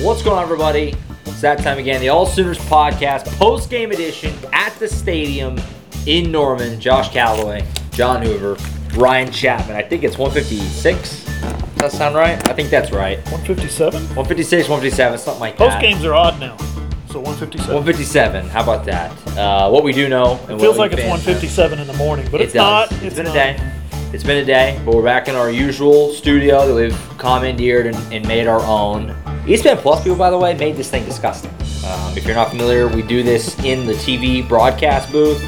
What's going on, everybody? It's that time again. The All Sooners podcast, post game edition at the stadium in Norman. Josh Callaway, John Hoover, Ryan Chapman. I think it's 156. Does that sound right? I think that's right. 157? 156, 157, something like Post that. games are odd now. So 157. 157. How about that? Uh, what we do know. And It feels like it's fans know. 157 in the morning, but It it's does. not. it's been not. a day. It's been a day, but we're back in our usual studio that we've commandeered and, and made our own. ESPN Plus people, by the way, made this thing disgusting. Um, if you're not familiar, we do this in the TV broadcast booth,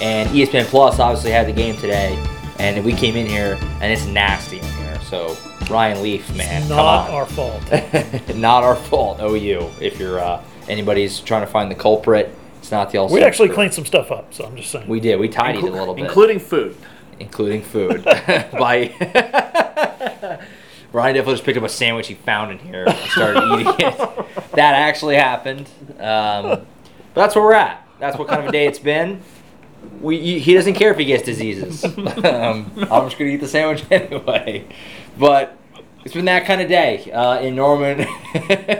and ESPN Plus obviously had the game today, and we came in here and it's nasty in here. So Ryan Leaf, man, It's come not on. our fault. not our fault. OU. If you're uh, anybody's trying to find the culprit, it's not the all. we actually cleaned some stuff up, so I'm just saying. We did. We tidied it a little bit including food. including food. By Brian definitely just picked up a sandwich he found in here and started eating it. That actually happened. Um, but that's where we're at. That's what kind of a day it's been. We, he doesn't care if he gets diseases. um, I'm just gonna eat the sandwich anyway. But it's been that kind of day uh, in Norman.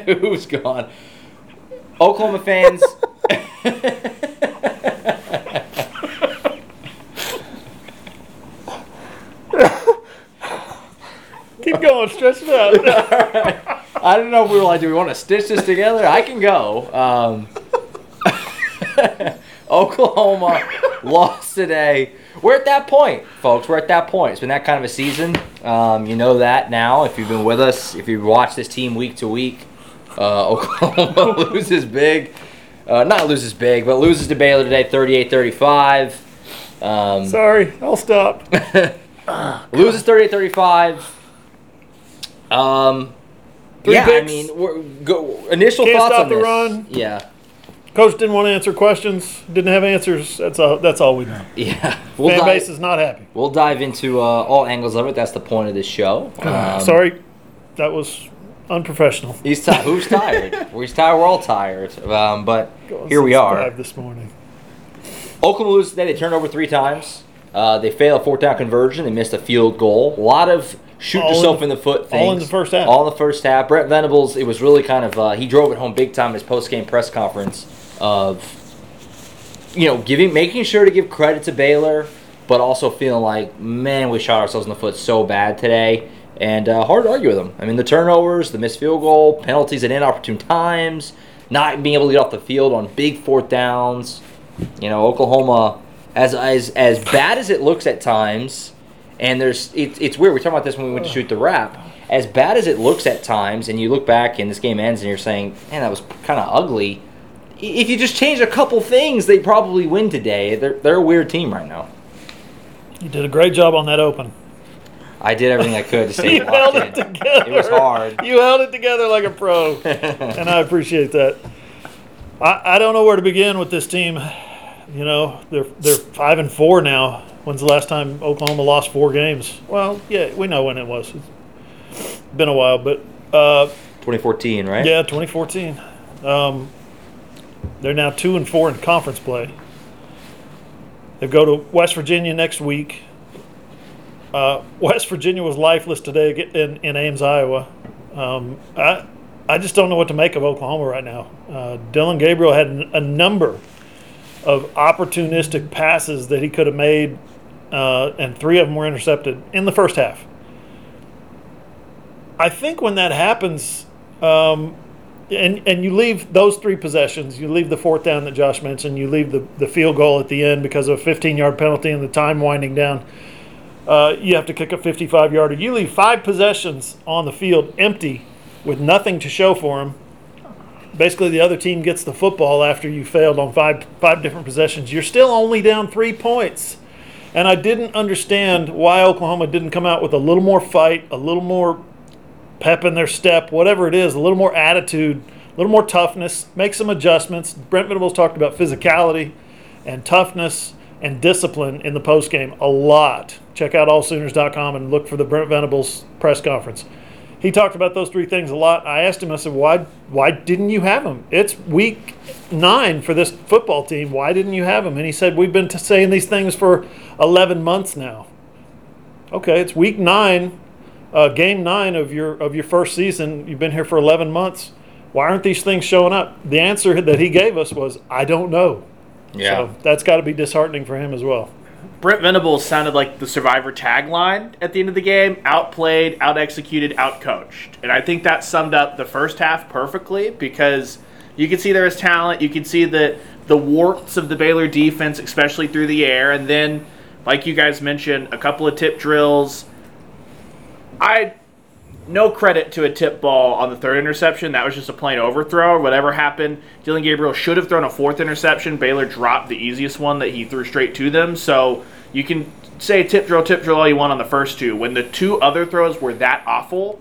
Who's gone? Oklahoma fans. Keep going, stretch it out. I don't know if we were like, do we want to stitch this together? I can go. Um, Oklahoma lost today. We're at that point, folks. We're at that point. It's been that kind of a season. Um, you know that now. If you've been with us, if you watch this team week to week, uh, Oklahoma loses big. Uh, not loses big, but loses to Baylor today, 38-35. Um, Sorry, I'll stop. loses 38-35. Um, Three yeah, I mean, we're, go, initial Can't thoughts stop on the this. run. Yeah, Coach didn't want to answer questions, didn't have answers. That's all. That's all we know. yeah. We'll Fan dive, base is not happy. we'll dive into uh, all angles of it. That's the point of this show. Um, Sorry, that was unprofessional. He's tired. Who's tired? We're tired. We're all tired. Um, but Going here we since are. five this morning. Oklahoma loses today. They turned over three times. Uh, they failed a fourth down conversion. They missed a field goal. A lot of shoot All in yourself the- in the foot things. all in the first half. All in the first half. Brent Venables, it was really kind of, uh, he drove it home big time in his post game press conference of, you know, giving, making sure to give credit to Baylor, but also feeling like, man, we shot ourselves in the foot so bad today. And uh, hard to argue with them. I mean, the turnovers, the missed field goal, penalties at inopportune times, not being able to get off the field on big fourth downs. You know, Oklahoma, as as as bad as it looks at times, and there's it, it's weird. We talked about this when we went to shoot the wrap. As bad as it looks at times, and you look back and this game ends, and you're saying, "Man, that was kind of ugly." If you just change a couple things, they probably win today. They're they're a weird team right now. You did a great job on that open. I did everything I could to stay You held in. it together. It was hard. You held it together like a pro, and I appreciate that. I, I don't know where to begin with this team. You know, they're they're five and four now. When's the last time Oklahoma lost four games? Well, yeah, we know when it was. It's been a while, but uh, 2014, right? yeah, 2014. Um, they're now two and four in conference play. They go to West Virginia next week. Uh, West Virginia was lifeless today in, in Ames, Iowa. Um, I I just don't know what to make of Oklahoma right now. Uh, Dillon Gabriel had a number of opportunistic passes that he could have made, uh, and three of them were intercepted in the first half. I think when that happens, um, and and you leave those three possessions, you leave the fourth down that Josh mentioned, you leave the, the field goal at the end because of a 15 yard penalty and the time winding down. Uh, you have to kick a 55 yarder. You leave five possessions on the field empty with nothing to show for them. Basically, the other team gets the football after you failed on five five different possessions. You're still only down three points. And I didn't understand why Oklahoma didn't come out with a little more fight, a little more pep in their step, whatever it is, a little more attitude, a little more toughness, make some adjustments. Brent Venables talked about physicality and toughness and discipline in the postgame a lot. Check out allsooners.com and look for the Brent Venables press conference. He talked about those three things a lot. I asked him, I said, why, why didn't you have them? It's week nine for this football team. Why didn't you have them? And he said, we've been t- saying these things for 11 months now. Okay, it's week nine, uh, game nine of your of your first season. You've been here for 11 months. why aren't these things showing up? The answer that he gave us was, I don't know. Yeah. So that's got to be disheartening for him as well. Brent Venables sounded like the survivor tagline at the end of the game outplayed, out executed, out coached. And I think that summed up the first half perfectly because you could see there was talent. You could see the, the warts of the Baylor defense, especially through the air. And then, like you guys mentioned, a couple of tip drills. I no credit to a tip ball on the third interception. That was just a plain overthrow. Whatever happened, Dillon Gabriel should have thrown a fourth interception. Baylor dropped the easiest one that he threw straight to them. So you can say tip drill, tip drill all you want on the first two. When the two other throws were that awful,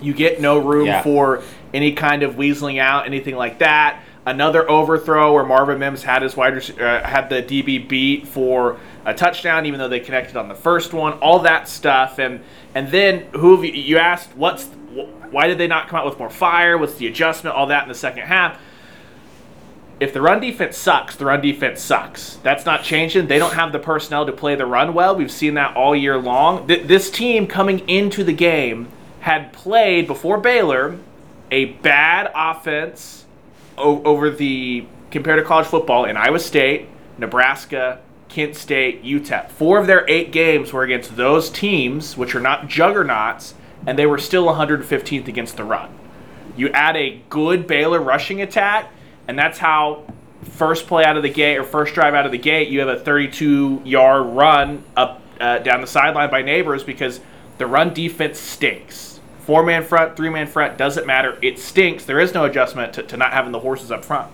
you get no room Yeah. for any kind of weaseling out, anything like that. Another overthrow where Marvin Mims had his wide uh, had the DB beat for a touchdown, even though they connected on the first one. All that stuff, and and then who have you, you asked? What's why did they not come out with more fire? What's the adjustment? All that in the second half if the run defense sucks, the run defense sucks. That's not changing. They don't have the personnel to play the run well. We've seen that all year long. Th- this team coming into the game had played before Baylor a bad offense o- over the compared to college football in Iowa State, Nebraska, Kent State, UTEP. Four of their eight games were against those teams, which are not juggernauts, and they were still 115th against the run. You add a good Baylor rushing attack, and that's how first play out of the gate or first drive out of the gate, you have a 32 yard run up uh, down the sideline by neighbors because the run defense stinks. Four man front, three man front, doesn't matter. It stinks. There is no adjustment to, to not having the horses up front.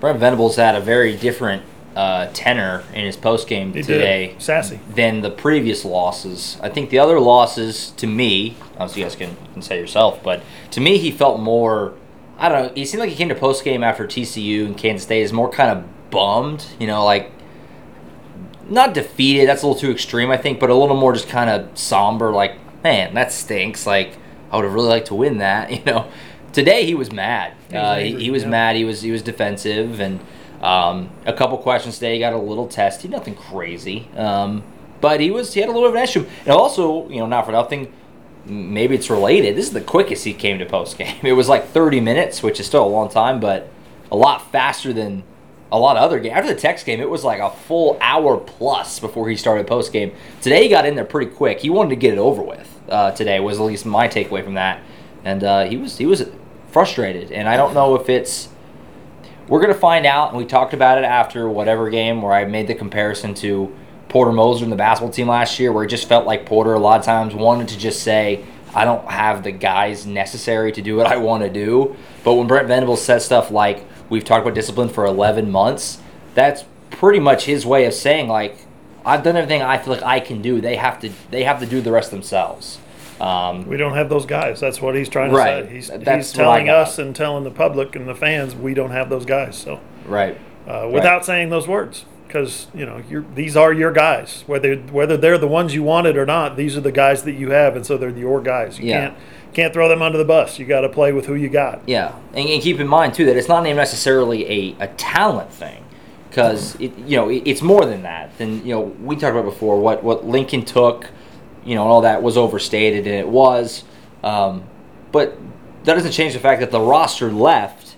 Brent Venables had a very different uh, tenor in his post game today. Sassy. than the previous losses. I think the other losses, to me, obviously you guys can, can say yourself, but to me he felt more. I don't know. He seemed like he came to post game after TCU and Kansas State is more kind of bummed. You know, like not defeated. That's a little too extreme, I think, but a little more just kind of somber. Like, man, that stinks. Like, I would have really liked to win that. You know, today he was mad. He was uh, he, he was yeah. mad. He was he was defensive, and um, a couple questions today. He got a little testy. Nothing crazy, um, but he was he had a little bit of an issue. And also, you know, not for nothing. Maybe it's related. This is the quickest he came to post game. It was like 30 minutes, which is still a long time, but a lot faster than a lot of other games. After the Tex game, it was like a full hour plus before he started post game. Today, he got in there pretty quick. He wanted to get it over with. Uh, today was at least my takeaway from that, and uh, he was he was frustrated. And I don't know if it's we're gonna find out. And we talked about it after whatever game where I made the comparison to Porter Moser and the basketball team last year, where it just felt like Porter a lot of times wanted to just say, "I don't have the guys necessary to do what I want to do." But when Brent Venables says stuff like, "We've talked about discipline for 11 months," that's pretty much his way of saying like, "I've done everything I feel like I can do. They have to. They have to do the rest themselves." Um, We don't have those guys. That's what he's trying to Right. say. He's, That's he's telling us and telling the public and the fans we don't have those guys. So right. uh, without saying those words, because you know you're, these are your guys. Whether whether they're the ones you wanted or not, these are the guys that you have, and so they're your guys. You Yeah. can't can't throw them under the bus. You got to play with who you got. Yeah, and, and keep in mind too that it's not even necessarily a, a talent thing, because you know it, it's more than that. Than you know we talked about before what what Lincoln took, you know, and all that was overstated, and it was, um, but that doesn't change the fact that the roster left.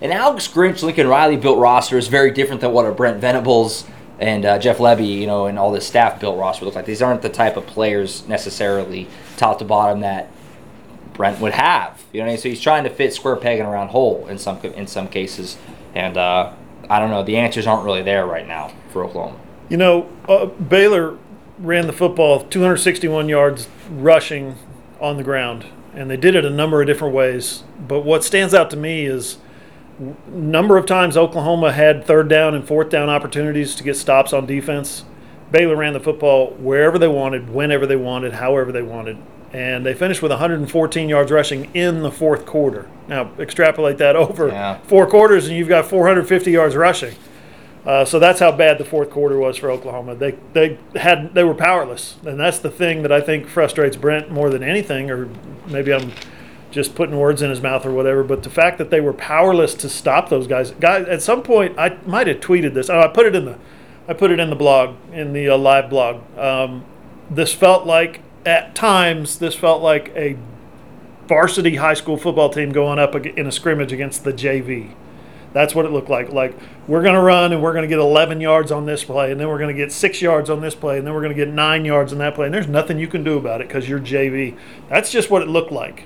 And Alex Grinch, Lincoln Riley built roster is very different than what a Brent Venables and uh, Jeff Lebby, you know, and all this staff built roster look like. These aren't the type of players necessarily, top to bottom, that Brent would have. You know what I mean? So he's trying to fit square peg in a round hole in some in some cases, and uh, I don't know. The answers aren't really there right now for Oklahoma. You know, uh, Baylor ran the football 261 yards rushing on the ground, and they did it a number of different ways. But what stands out to me is number of times Oklahoma had third down and fourth down opportunities to get stops on defense. Baylor ran the football wherever they wanted, whenever they wanted, however they wanted. And they finished with 114 yards rushing in the fourth quarter. Now, extrapolate that over Yeah. four quarters, and you've got 450 yards rushing. Uh, so that's how bad the fourth quarter was for Oklahoma. They they had they were powerless, and that's the thing that I think frustrates Brent more than anything. Or maybe I'm just putting words in his mouth or whatever. But the fact that they were powerless to stop those guys, guys. At some point, I might have tweeted this. Oh, I put it in the I put it in the blog in the uh, live blog. Um, this felt like at times this felt like a varsity high school football team going up in a scrimmage against the JV. That's what it looked like. Like we're going to run and we're going to get 11 yards on this play, and then we're going to get six yards on this play, and then we're going to get nine yards on that play, and there's nothing you can do about it because you're JV. That's just what it looked like.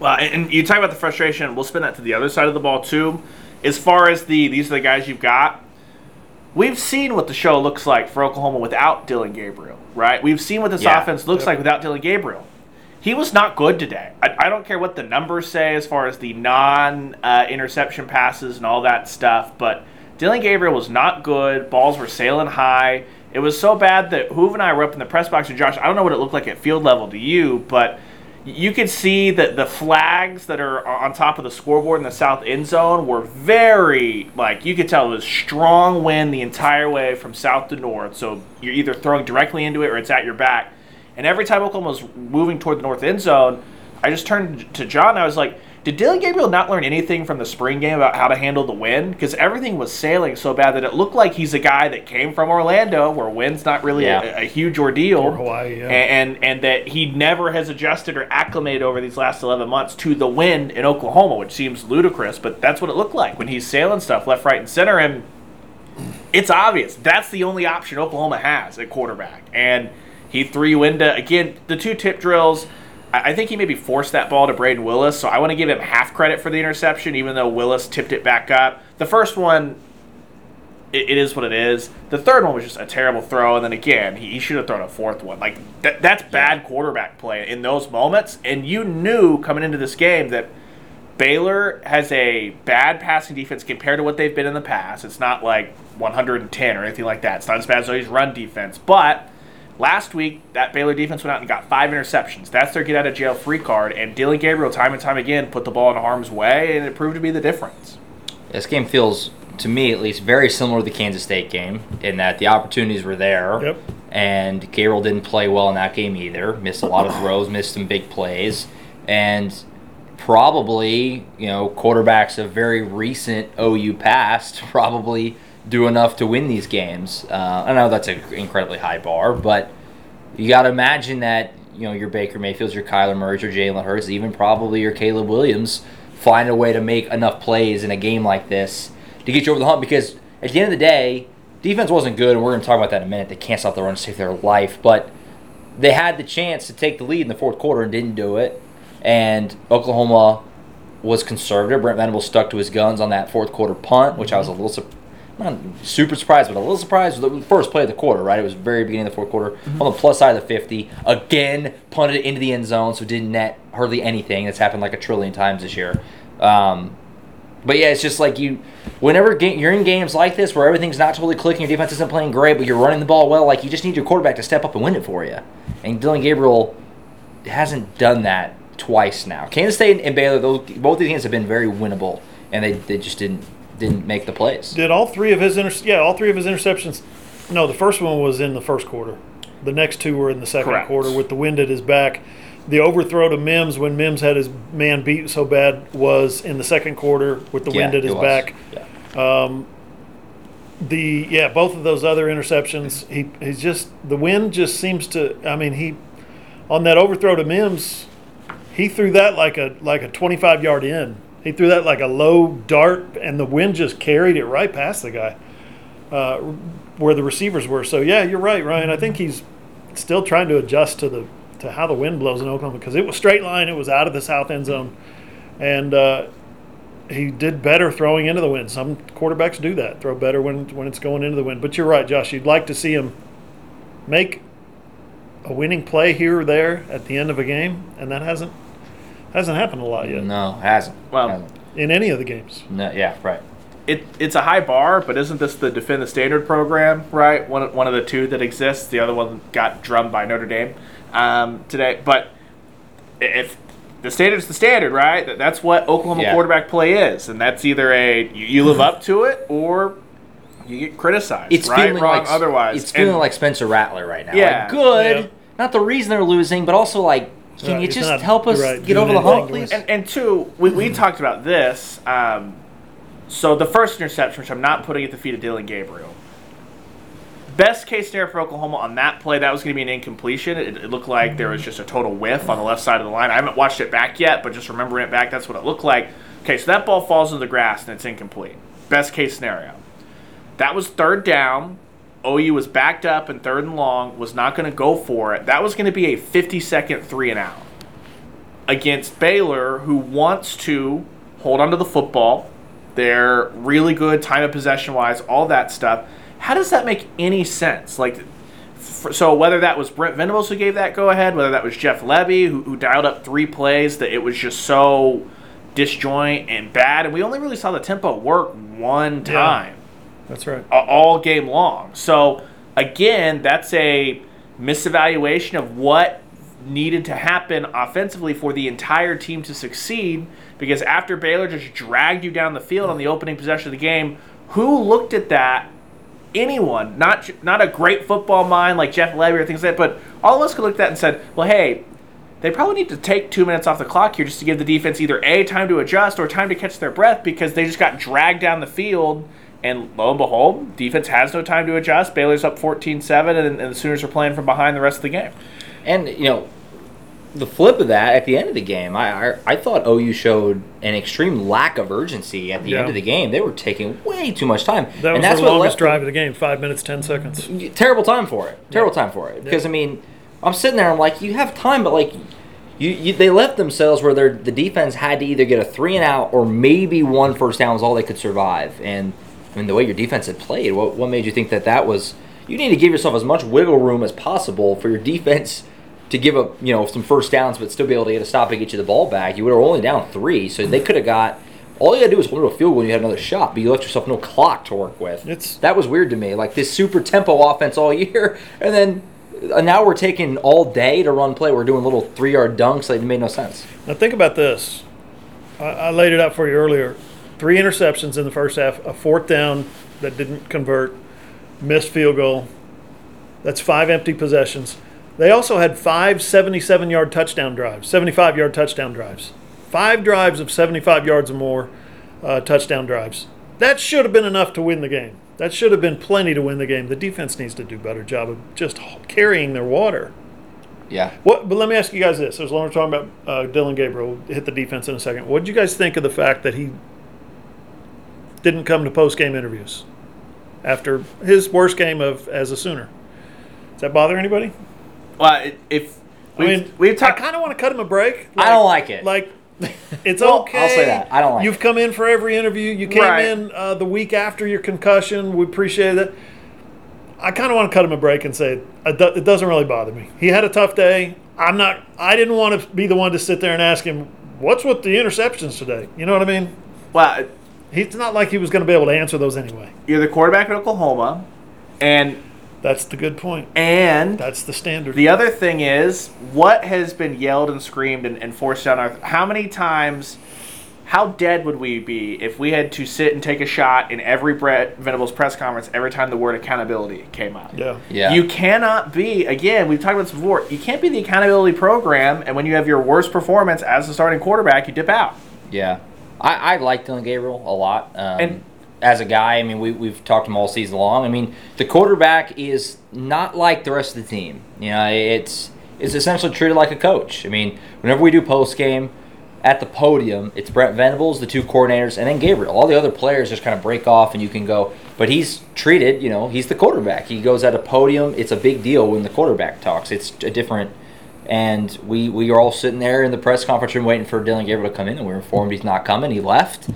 Well, and and you talk about the frustration. We'll spin that to the other side of the ball too. As far as the these are the guys you've got. We've seen what the show looks like for Oklahoma without Dillon Gabriel, right? We've seen what this Yeah. offense looks Yep. like without Dillon Gabriel. He was not good today. I, I don't care what the numbers say as far as the non uh, interception passes and all that stuff, but Dillon Gabriel was not good. Balls were sailing high. It was so bad that Hoove and I were up in the press box, and Josh, I don't know what it looked like at field level to you, but you could see that the flags that are on top of the scoreboard in the south end zone were very like you could tell it was strong wind the entire way from south to north. So you're either throwing directly into it or it's at your back. And every time Oklahoma was moving toward the north end zone, I just turned to John and I was like, did Dillon Gabriel not learn anything from the spring game about how to handle the wind? Because everything was sailing so bad that it looked like he's a guy that came from Orlando, where wind's not really Yeah. a, a huge ordeal, Or Hawaii, yeah. and, and and that he never has adjusted or acclimated over these last 11 months to the wind in Oklahoma, which seems ludicrous, but that's what it looked like when he's sailing stuff left, right, and center. And it's obvious that's the only option Oklahoma has at quarterback. And he threw you into again the two tip drills. I think he maybe forced that ball to Brayden Willis, so I want to give him half credit for the interception, even though Willis tipped it back up. The first one, it, it is what it is. The third one was just a terrible throw, and then again, he, he should have thrown a fourth one. Like that, that's bad quarterback play in those moments. And you knew coming into this game that Baylor has a bad passing defense compared to what they've been in the past. It's not like 110 or anything like that. It's not as bad as those run defense. But last week, that Baylor defense went out and got five interceptions. That's their get out of jail free card. And Dillon Gabriel, time and time again, put the ball in harm's way, and it proved to be the difference. This game feels, to me at least, very similar to the Kansas State game in that the opportunities were there. Yep. And Gabriel didn't play well in that game either. Missed a lot of throws, missed some big plays. And probably, you know, quarterbacks of very recent OU past probably do enough to win these games. Uh, I know that's an incredibly high bar, but you got to imagine that you know your Baker Mayfields, your Kyler Murray, your Jalen Hurts, even probably your Caleb Williams find a way to make enough plays in a game like this to get you over the hump. Because at the end of the day, defense wasn't good, and we're going to talk about that in a minute. They can't stop the run to save their life, but they had the chance to take the lead in the fourth quarter and didn't do it. And Oklahoma was conservative. Brent Venables stuck to his guns on that fourth quarter punt, which I was a little surprised not super surprised, but a little surprised the first play of the quarter, right? It was very beginning of the fourth quarter. On the plus side of the 50, again, punted it into the end zone, so didn't net hardly anything. That's happened like a trillion times this year. Um, but yeah, it's just like you, whenever you're in games like this where everything's not totally clicking, your defense isn't playing great, but you're running the ball well, like you just need your quarterback to step up and win it for you. And Dillon Gabriel hasn't done that twice now. Kansas State and Baylor, those, both these games have been very winnable, and they, they just didn't didn't make the plays. Did all three of his inter- yeah, all three of his interceptions? No, the first one was in the first quarter. The next two were in the second Correct. quarter with the wind at his back. The overthrow to Mims when Mims had his man beat so bad was in the second quarter with the wind at his was. back. Yeah. Um, the yeah, both of those other interceptions, he he's just the wind just seems to. I mean, he on that overthrow to Mims, he threw that like a like a 25 yard in. He threw that like a low dart, and the wind just carried it right past the guy uh, where the receivers were. So yeah, you're right, Ryan. I think he's still trying to adjust to the to how the wind blows in Oklahoma because it was straight line. It was out of the south end zone, and uh, he did better throwing into the wind. Some quarterbacks do that, throw better when when it's going into the wind. But you're right, Josh. You'd like to see him make a winning play here or there at the end of a game, and that hasn't hasn't happened a lot yet No, hasn't. Well- Hasn't. in any of the games. no, yeah, right. it, it's a high bar, but isn't this the defend the standard program, right? One of- one of the two that exists. The other one got drummed by Notre Dame um, today. But i- if the standard's the standard, right? That's what Oklahoma Yeah. quarterback play is, and that's either a you, you live up to it or you get criticized. It's right, feeling wrong, like otherwise. It's feeling And- like Spencer Rattler right now. Yeah. Like, good. Yeah. Not the reason they're losing, but also like, can Right, you just not- help us right, get over the hump, please? And, and two, we, we talked about this. Um, so the first interception, which I'm not putting at the feet of Dillon Gabriel, best case scenario for Oklahoma on that play, that was going to be an incompletion. It, it, looked like there was just a total whiff on the left side of the line. I haven't watched it back yet, but just remembering it back, that's what it looked like. Okay, so that ball falls into the grass and it's incomplete. Best case scenario. That was third down. OU was backed up and third and long, was not going to go for it. That was going to be a 50 second three and out against Baylor, who wants to hold onto the football. They're really good time of possession wise, all that stuff. How does that make any sense? Like, for, so whether that was Brent Venables who gave that go ahead, whether that was Jeff Lebby who, who dialed up three plays that it was just so disjoint and bad, and we only really saw the tempo work one time. Yeah, that's right. All game long. So again, that's a misevaluation of what needed to happen offensively for the entire team to succeed. Because after Baylor just dragged you down the field on the opening possession of the game, who looked at that? Anyone, not not a great football mind like Jeff Lebby or things like that, but all of us could look at that and said, "Well, hey, they probably need to take two minutes off the clock here just to give the defense either a time to adjust or time to catch their breath because they just got dragged down the field." And lo and behold, defense has no time to adjust. Baylor's up 14-7, and, and the Sooners are playing from behind the rest of the game. And you know, the flip of that at the end of the game, I, I, I thought OU showed an extreme lack of urgency at the Yeah. end of the game. They were taking way too much time, That was and that's the what longest left drive of the game, five minutes, 10 seconds. terrible time for it. Terrible time for it. Because I mean, I'm sitting there. I'm like, you have time, but like, you, you they left themselves where the defense had to either get a three and out or maybe one first down was all they could survive. And I mean, the way your defense had played, what what made you think that that was? You need to give yourself as much wiggle room as possible for your defense to give up, you know, some first downs, but still be able to get a stop and get you the ball back. You were only down three, so they could have got. All you had to do was hold a field goal and you had another shot, but you left yourself no clock to work with. It's- that was weird to me. Like this super tempo offense all year, and then uh, now we're taking all day to run play. We're doing little three yard dunks. Like it made no sense. Now think about this. I, I laid it out for you earlier. Three interceptions in the first half, a fourth down that didn't convert, missed field goal. That's five empty possessions. They also had five 77 yard touchdown drives, 75 yard touchdown drives. Five drives of 75 yards or more uh, touchdown drives. That should have been enough to win the game. That should have been plenty to win the game. The defense needs to do a better job of just carrying their water. Yeah. What? But let me ask you guys this: as long as we're talking about uh, Dillon Gabriel, we'll hit the defense in a second. What did you guys think of the fact that he didn't come to post game interviews after his worst game of as a Sooner? Does that bother anybody? Well, if I we've, mean, we've I kind of want to cut him a break. I don't like it. Like, it's Well, okay. I'll say that. I don't like. You've it. come in for every interview. You came Right. in uh, the week after your concussion. We appreciate that. I kind of want to cut him a break and say it doesn't really bother me. He had a tough day. I'm not. I didn't want to be the one to sit there and ask him what's with the interceptions today. You know what I mean? well, It's not like he was going to be able to answer those anyway. you're the quarterback at Oklahoma, and That's the good point. and That's the standard. The other thing is, what has been yelled and screamed and, and forced down our. How many times. How dead would we be if we had to sit and take a shot in every Brent Venables press conference every time the word accountability came up? yeah. Yeah. You cannot be, again, we've talked about this before, you can't be the accountability program, and when you have your worst performance as the starting quarterback, you dip out. Yeah, I, I like Dillon Gabriel a lot. Um, And- as a guy, I mean, we, we've talked to him all season long. I mean, the quarterback is not like the rest of the team. You know, it's it's essentially treated like a coach. I mean, whenever we do post game at the podium, it's Brent Venables, the two coordinators, and then Gabriel. All the other players just kind of break off, and you can go. But he's treated, you know, he's the quarterback. He goes at a podium. It's a big deal when the quarterback talks. It's a different and we we are all sitting there in the press conference room waiting for Dillon Gabriel to come in, and we were informed he's not coming. He left,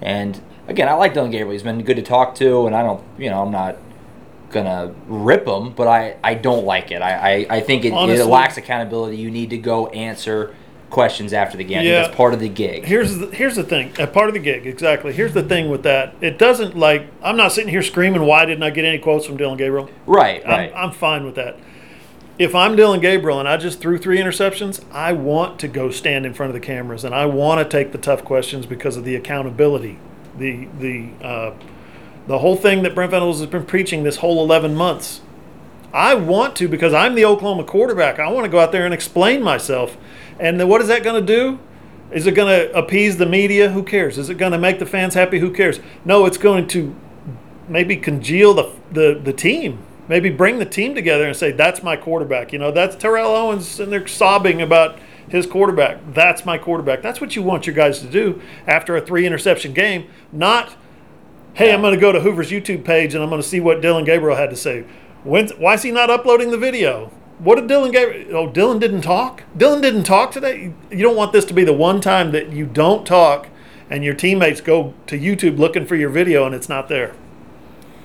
and again, I like Dillon Gabriel. He's been good to talk to, and I don't, you know, I'm not gonna rip him, but I I don't like it. I I, I think it, it lacks accountability. You need to go answer questions after the game. Yeah. that's part of the gig. Here's the, here's the thing. A part of the gig, exactly. Here's the thing with that. It doesn't like I'm not sitting here screaming. Why didn't I get any quotes from Dillon Gabriel? right, right. I'm, I'm fine with that. If I'm Dillon Gabriel and I just threw three interceptions, I want to go stand in front of the cameras and I want to take the tough questions because of the accountability, the the uh, the whole thing that Brent Venables has been preaching this whole 11 months. I want to because I'm the Oklahoma quarterback. I want to go out there and explain myself. And then what is that going to do? Is it going to appease the media? Who cares? Is it going to make the fans happy? Who cares? No, it's going to maybe congeal the the, the team maybe bring the team together and say, "That's my quarterback." You know, that's Terrell Owens, and they're sobbing about his quarterback. That's my quarterback. That's what you want your guys to do after a three interception game, not. Hey, I'm going to go to Hoover's YouTube page and I'm going to see what Dillon Gabriel had to say. When's, why is he not uploading the video? What did Dillon Gabriel? Oh, Dillon didn't talk. Dillon didn't talk today. You don't want this to be the one time that you don't talk, and your teammates go to YouTube looking for your video and it's not there.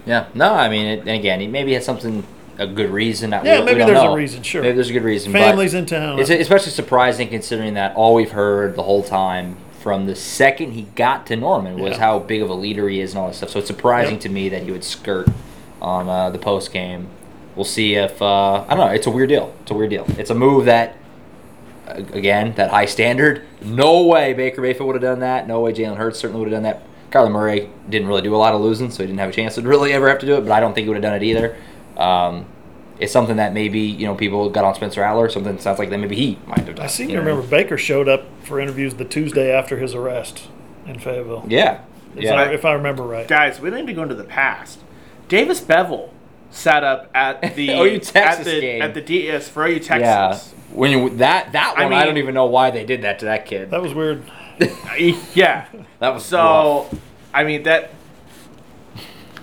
Yeah, no, I mean, it, and again, he maybe had something, a good reason. That Yeah, we, maybe we there's a know. reason, sure. Maybe there's a good reason. but Families in town. It's especially surprising considering that all we've heard the whole time from the second he got to Norman was Yeah. how big of a leader he is and all this stuff. So it's surprising Yep. to me that he would skirt on uh, the post game. We'll see if uh, I don't know. It's a weird deal. It's a weird deal. It's a move that again that high standard. No way Baker Mayfield would have done that. No way Jalen Hurts certainly would have done that. Kyler Murray didn't really do a lot of losing, so he didn't have a chance to really ever have to do it. But I don't think he would have done it either. Um, it's something that maybe you know people got on Spencer Rattler. Something that sounds like that maybe he might have done. I seem you to know? remember Baker showed up for interviews the Tuesday after his arrest in Fayetteville. Yeah, If yeah. I- If I remember right. Guys, we don't need to go into the past. Davis Beville sat up at the OU Texas at the, game. at the DS for OU Texas. Yeah, when you that that one, I, mean- don't even know why they did that to that kid. That was weird. Yeah. That was So, I mean that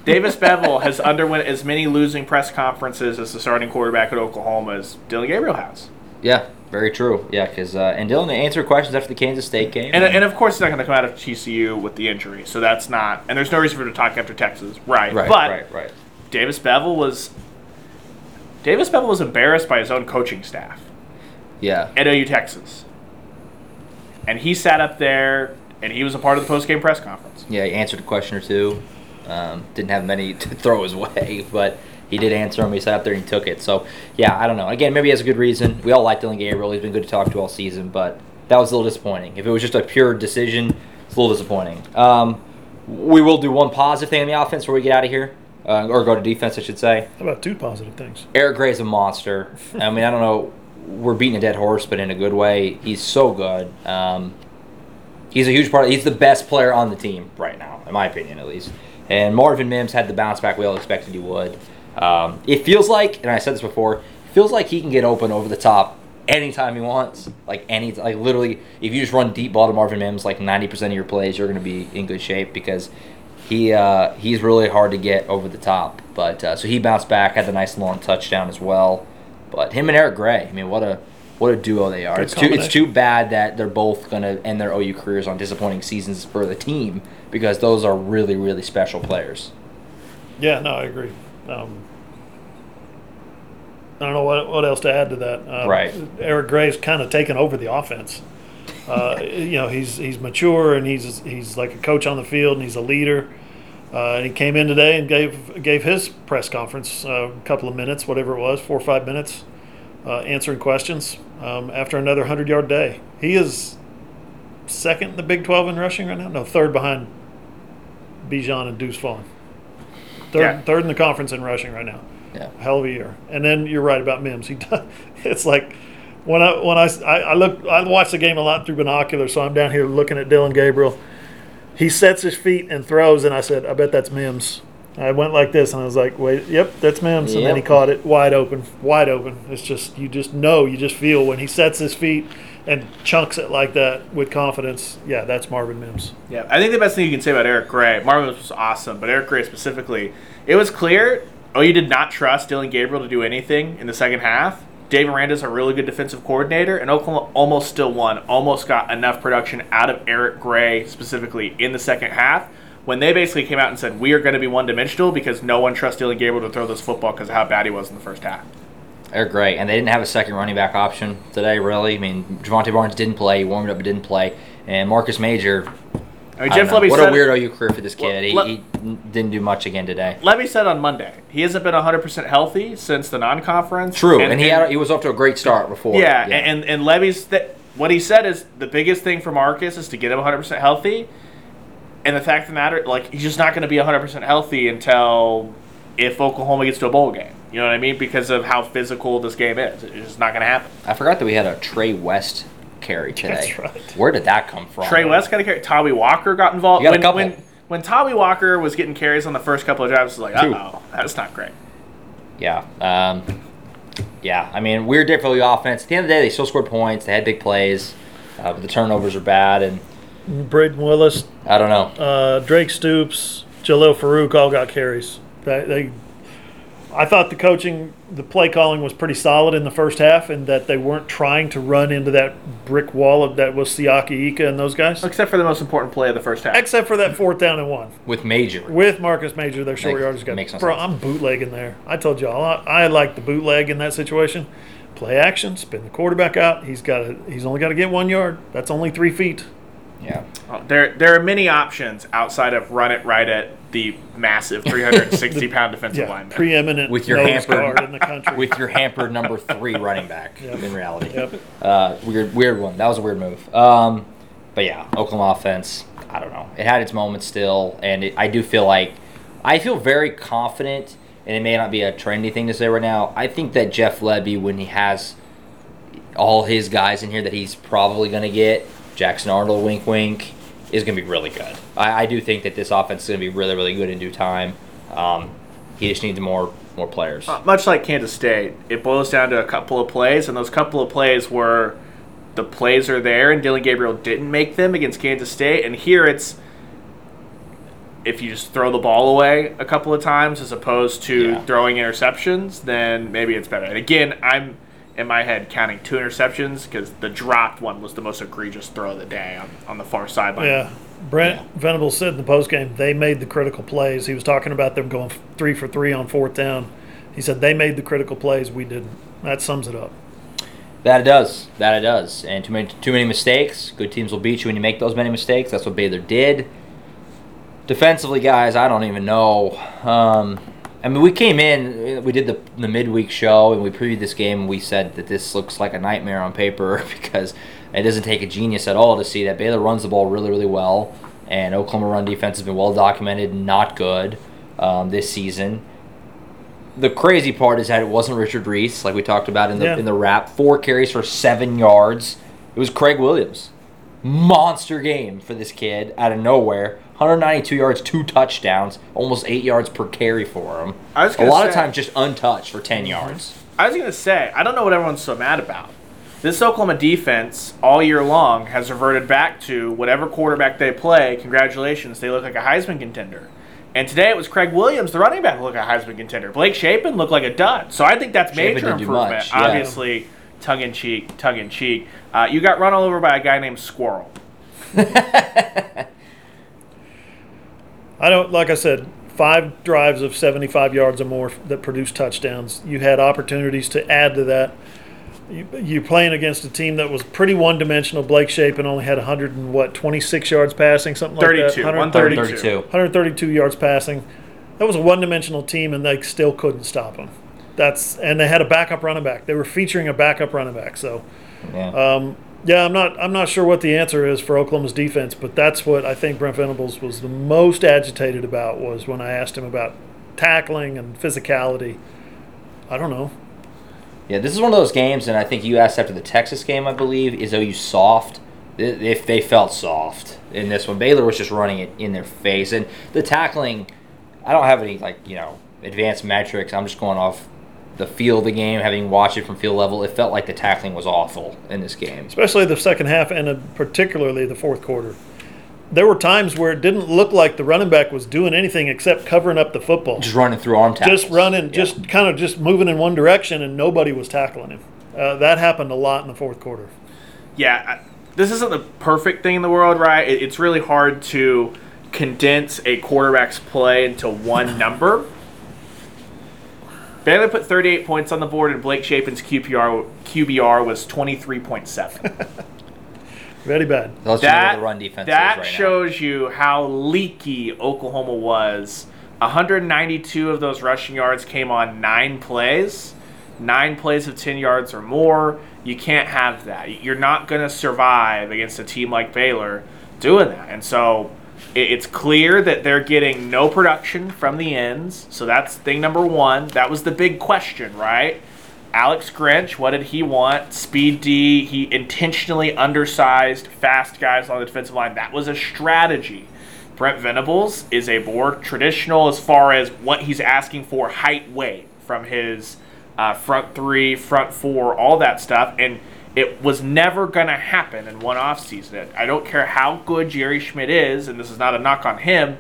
Davis Beville has underwent as many losing press conferences as the starting quarterback at Oklahoma as Dillon Gabriel has. yeah, very true. Yeah, because uh, and Dillon answered questions after the Kansas State game. And, and of course, he's not going to come out of TCU with the injury, so that's not. And there's no reason for him to talk after Texas, right? right, but right, right. Davis Beville was Davis Beville was embarrassed by his own coaching staff Yeah, at OU Texas, and he sat up there and he was a part of the post game press conference. yeah. He answered a question or two. Um, didn't have many to throw his way, but he did answer them. He sat up there and he took it. So yeah, I don't know. Again, maybe he has a good reason. We all like Dillon Gabriel. He's been good to talk to all season, but that was a little disappointing. If it was just a pure decision, it's a little disappointing. Um, we will do one positive thing on the offense before we get out of here, uh, or go to defense, I should say. How about two positive things? Eric Gray's a monster. I mean, I don't know. We're beating a dead horse, but in a good way. He's so good. Um, he's a huge part. Of, he's the best player on the team right now, in my opinion, at least. And Marvin Mims had the bounce back we all expected he would. Um, it feels like, and I said this before, feels like he can get open over the top anytime he wants. Like any, like literally, if you just run deep ball to Marvin Mims, like ninety percent of your plays, you're going to be in good shape because he uh, he's really hard to get over the top. But uh, so he bounced back, had the nice long touchdown as well. But him and Eric Gray, I mean, what a what a duo they are. Good It's too it's too bad that they're both going to end their OU careers on disappointing seasons for the team because those are really really special players. Yeah, no, I agree. Um, I don't know what, what else to add to that. Um, Right. Eric Gray's kind of taken over the offense. Uh, you know, he's he's mature and he's he's like a coach on the field and he's a leader. Uh, and he came in today and gave gave his press conference uh, a couple of minutes, whatever it was, four or five minutes, uh, answering questions um, after another hundred yard day. He is second in the Big Twelve in rushing right now. No, third behind Bijan and Deuce Vaughn. Third, Yeah. third in the conference in rushing right now. Yeah. Hell of a year. And then you're right about Mims. He does, it's like when I when I, I I look I watch the game a lot through binoculars, so I'm down here looking at Dillon Gabriel. He sets his feet and throws, and I said, I bet that's Mims. I went like this, and I was like, wait, yep, that's Mims. And then he caught it wide open, wide open. It's just you just know, you just feel when he sets his feet and chunks it like that with confidence. Yeah, that's Marvin Mims. Yeah, I think the best thing you can say about Eric Gray, Marvin was awesome, but Eric Gray specifically, it was clear Oh, you did not trust Dillon Gabriel to do anything in the second half. Dave Aranda's a really good defensive coordinator, and Oklahoma almost still won, almost got enough production out of Eric Gray specifically in the second half. When they basically came out and said, We are going to be one dimensional because no one trusts Dillon Gabriel to throw this football because of how bad he was in the first half. Eric Gray, and they didn't have a second running back option today. Really, I mean, Jovantae Barnes didn't play. He warmed up, but didn't play. And Marcus Major, I mean, I Jim don't know, Flebby what said a weird OU career for this kid. He, Let- he didn't do much again today. Lebby said on Monday he hasn't been 100% healthy since the non-conference. True, and, he had he was off to a great start before. Yeah, and and Lebby's th- what he said is the biggest thing for Marcus is to get him 100% healthy, and the fact of the matter, like he's just not going to be 100% healthy until if Oklahoma gets to a bowl game. You know what I mean? Because of how physical this game is, it's just not going to happen. I forgot that we had a Trey West carry today. That's right. Where did that come from? Trey West got a carry. Tommy Walker got involved. You got a when, couple. when when Tommy Walker was getting carries on the first couple of drives, it was like, Two. uh oh, that's not great. Yeah. Um, yeah. I mean, weird day for the offense. At the end of the day, they still scored points. They had big plays, uh, but the turnovers are bad. And Brayden Willis, I don't know. uh, Drake Stoops, Jalil Farooq all got carries. They, they, I thought the coaching, the play calling was pretty solid in the first half, and that they weren't trying to run into that brick wall of that was Siaki Ika and those guys, Except for the most important play of the first half. except for that fourth down and one With Major. with Marcus Major, their short Makes- yardage guy. makes no Bro, sense. I'm bootlegging there. I told y'all I, I like the bootleg in that situation. Play action, spin the quarterback out. He's got to, he's only got to get one yard. That's only three feet. Yeah. Uh, There, there are many options outside of run it right at the massive 360 pound defensive Yeah, lineman. preeminent With your nose hampered- in the country. With your hampered number three running back Yep. in reality. Yep. Uh, weird, weird one. That was a weird move. Um, but yeah, Oklahoma offense. I don't know. It had its moments still, and it, I do feel like I feel very confident. And it may not be a trendy thing to say right now. I think that Jeff Lebby, when he has all his guys in here that he's probably going to get, Jackson Arnold, wink, wink, is going to be really good. I, I do think that this offense is going to be really, really good in due time. Um, he just needs more more players. Uh, much like Kansas State, it boils down to a couple of plays, and those couple of plays were the plays are there, and Dillon Gabriel didn't make them against Kansas State. And here it's if you just throw the ball away a couple of times as opposed to Yeah. throwing interceptions, then maybe it's better. And again, I'm in my head counting two interceptions because the dropped one was the most egregious throw of the day on, on the far sideline. Yeah. Brent Venables said in the postgame they made the critical plays. He was talking about them going three for three on fourth down. He said they made the critical plays. We didn't. That sums it up. That it does. That it does. And too many too many mistakes. Good teams will beat you when you make those many mistakes. That's what Baylor did. Defensively, guys, I don't even know. Um, I mean, we came in, we did the the midweek show, and we previewed this game. and We said that this looks like a nightmare on paper because it doesn't take a genius at all to see that Baylor runs the ball really, really well, and Oklahoma run defense has been well documented, not good um, this season the crazy part is that it wasn't Richard Reese, like we talked about in the Yeah. in the wrap. Four carries for seven yards. It was Craig Williams. Monster game for this kid out of nowhere. 192 yards, two touchdowns, almost eight yards per carry for him. I was A lot of times just untouched for 10 mm-hmm. yards. I was gonna say, I don't know what everyone's so mad about. This Oklahoma defense all year long has reverted back to whatever quarterback they play. Congratulations, they look like a Heisman contender. And today it was Craig Williams, the running back, looked like a Heisman contender. Blake Shapen looked like a dud. So I think that's Shapen major improvement. much, yeah. Obviously, tongue in cheek, tongue in cheek. Uh, you got run all over by a guy named Squirrel. I don't like I said, five drives of 75 yards or more that produced touchdowns. You had opportunities to add to that. You, you're playing against a team that was pretty one-dimensional. Blake Shapen only had 100 and what 26 yards passing, something like 32, that. 132. 32. 132 yards passing. That was a one-dimensional team, and they still couldn't stop him. That's and they had a backup running back. They were featuring a backup running back. So, Yeah. um, yeah, I'm not I'm not sure what the answer is for Oklahoma's defense, but that's what I think Brent Venables was the most agitated about was when I asked him about tackling and physicality. I don't know. Yeah, this is one of those games, and I think you asked after the Texas game, I believe, is OU soft? If they felt soft in this one, Baylor was just running it in their face, and the tackling. I don't have any like you know advanced metrics. I'm just going off the feel of the game, having watched it from field level. It felt like the tackling was awful in this game. especially the second half and particularly the fourth quarter. There were times where it didn't look like the running back was doing anything except covering up the football. Just running through arm tackles. Just running, Yeah. just kind of just moving in one direction, and nobody was tackling him. Uh, that happened a lot in the fourth quarter. yeah, I- this isn't the perfect thing in the world, right? It, it's really hard to condense a quarterback's play into one number. Baylor put 38 points on the board, and Blake Shapen's QPR QBR was 23.7. Very bad. Let's know that the run defense that is right shows you how leaky Oklahoma was. 192 of those rushing yards came on nine plays, nine plays of 10 yards or more. You can't have that. You're not going to survive against a team like Baylor doing that. And so it- it's clear that they're getting no production from the ends. So that's thing number one. That was the big question, right? Alex Grinch, what did he want? Speed D. He intentionally undersized fast guys on the defensive line. That was a strategy. Brent Venables is a more traditional as far as what he's asking for height weight from his uh, front three, front four, all that stuff, and it was never going to happen in one offseason. I don't care how good Jerry Schmidt is, and this is not a knock on him.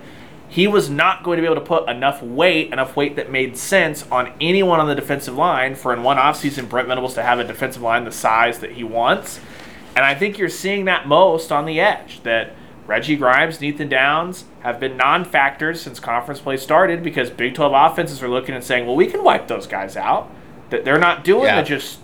He was not going to be able to put enough weight, enough weight that made sense on anyone on the defensive line for in one offseason Brent Venables to have a defensive line the size that he wants. And I think you're seeing that most on the edge. That Reggie Grimes, Nathan Downs have been non factors since conference play started because Big 12 offenses are looking and saying, well, we can wipe those guys out. That they're not doing Yeah. the just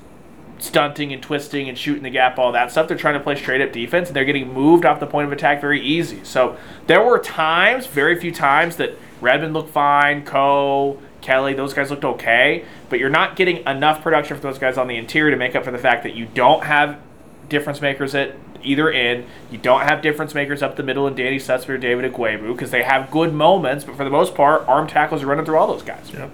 stunting and twisting and shooting the gap, all that stuff. They're trying to play straight up defense and they're getting moved off the point of attack very easy. So there were times, very few times, that Redmond looked fine, Coe, Kelly, those guys looked okay, but you're not getting enough production for those guys on the interior to make up for the fact that you don't have difference makers at either end. You don't have difference makers up the middle and Danny Stutsman or David Ugwoegbu because they have good moments, but for the most part, arm tackles are running through all those guys. Yep.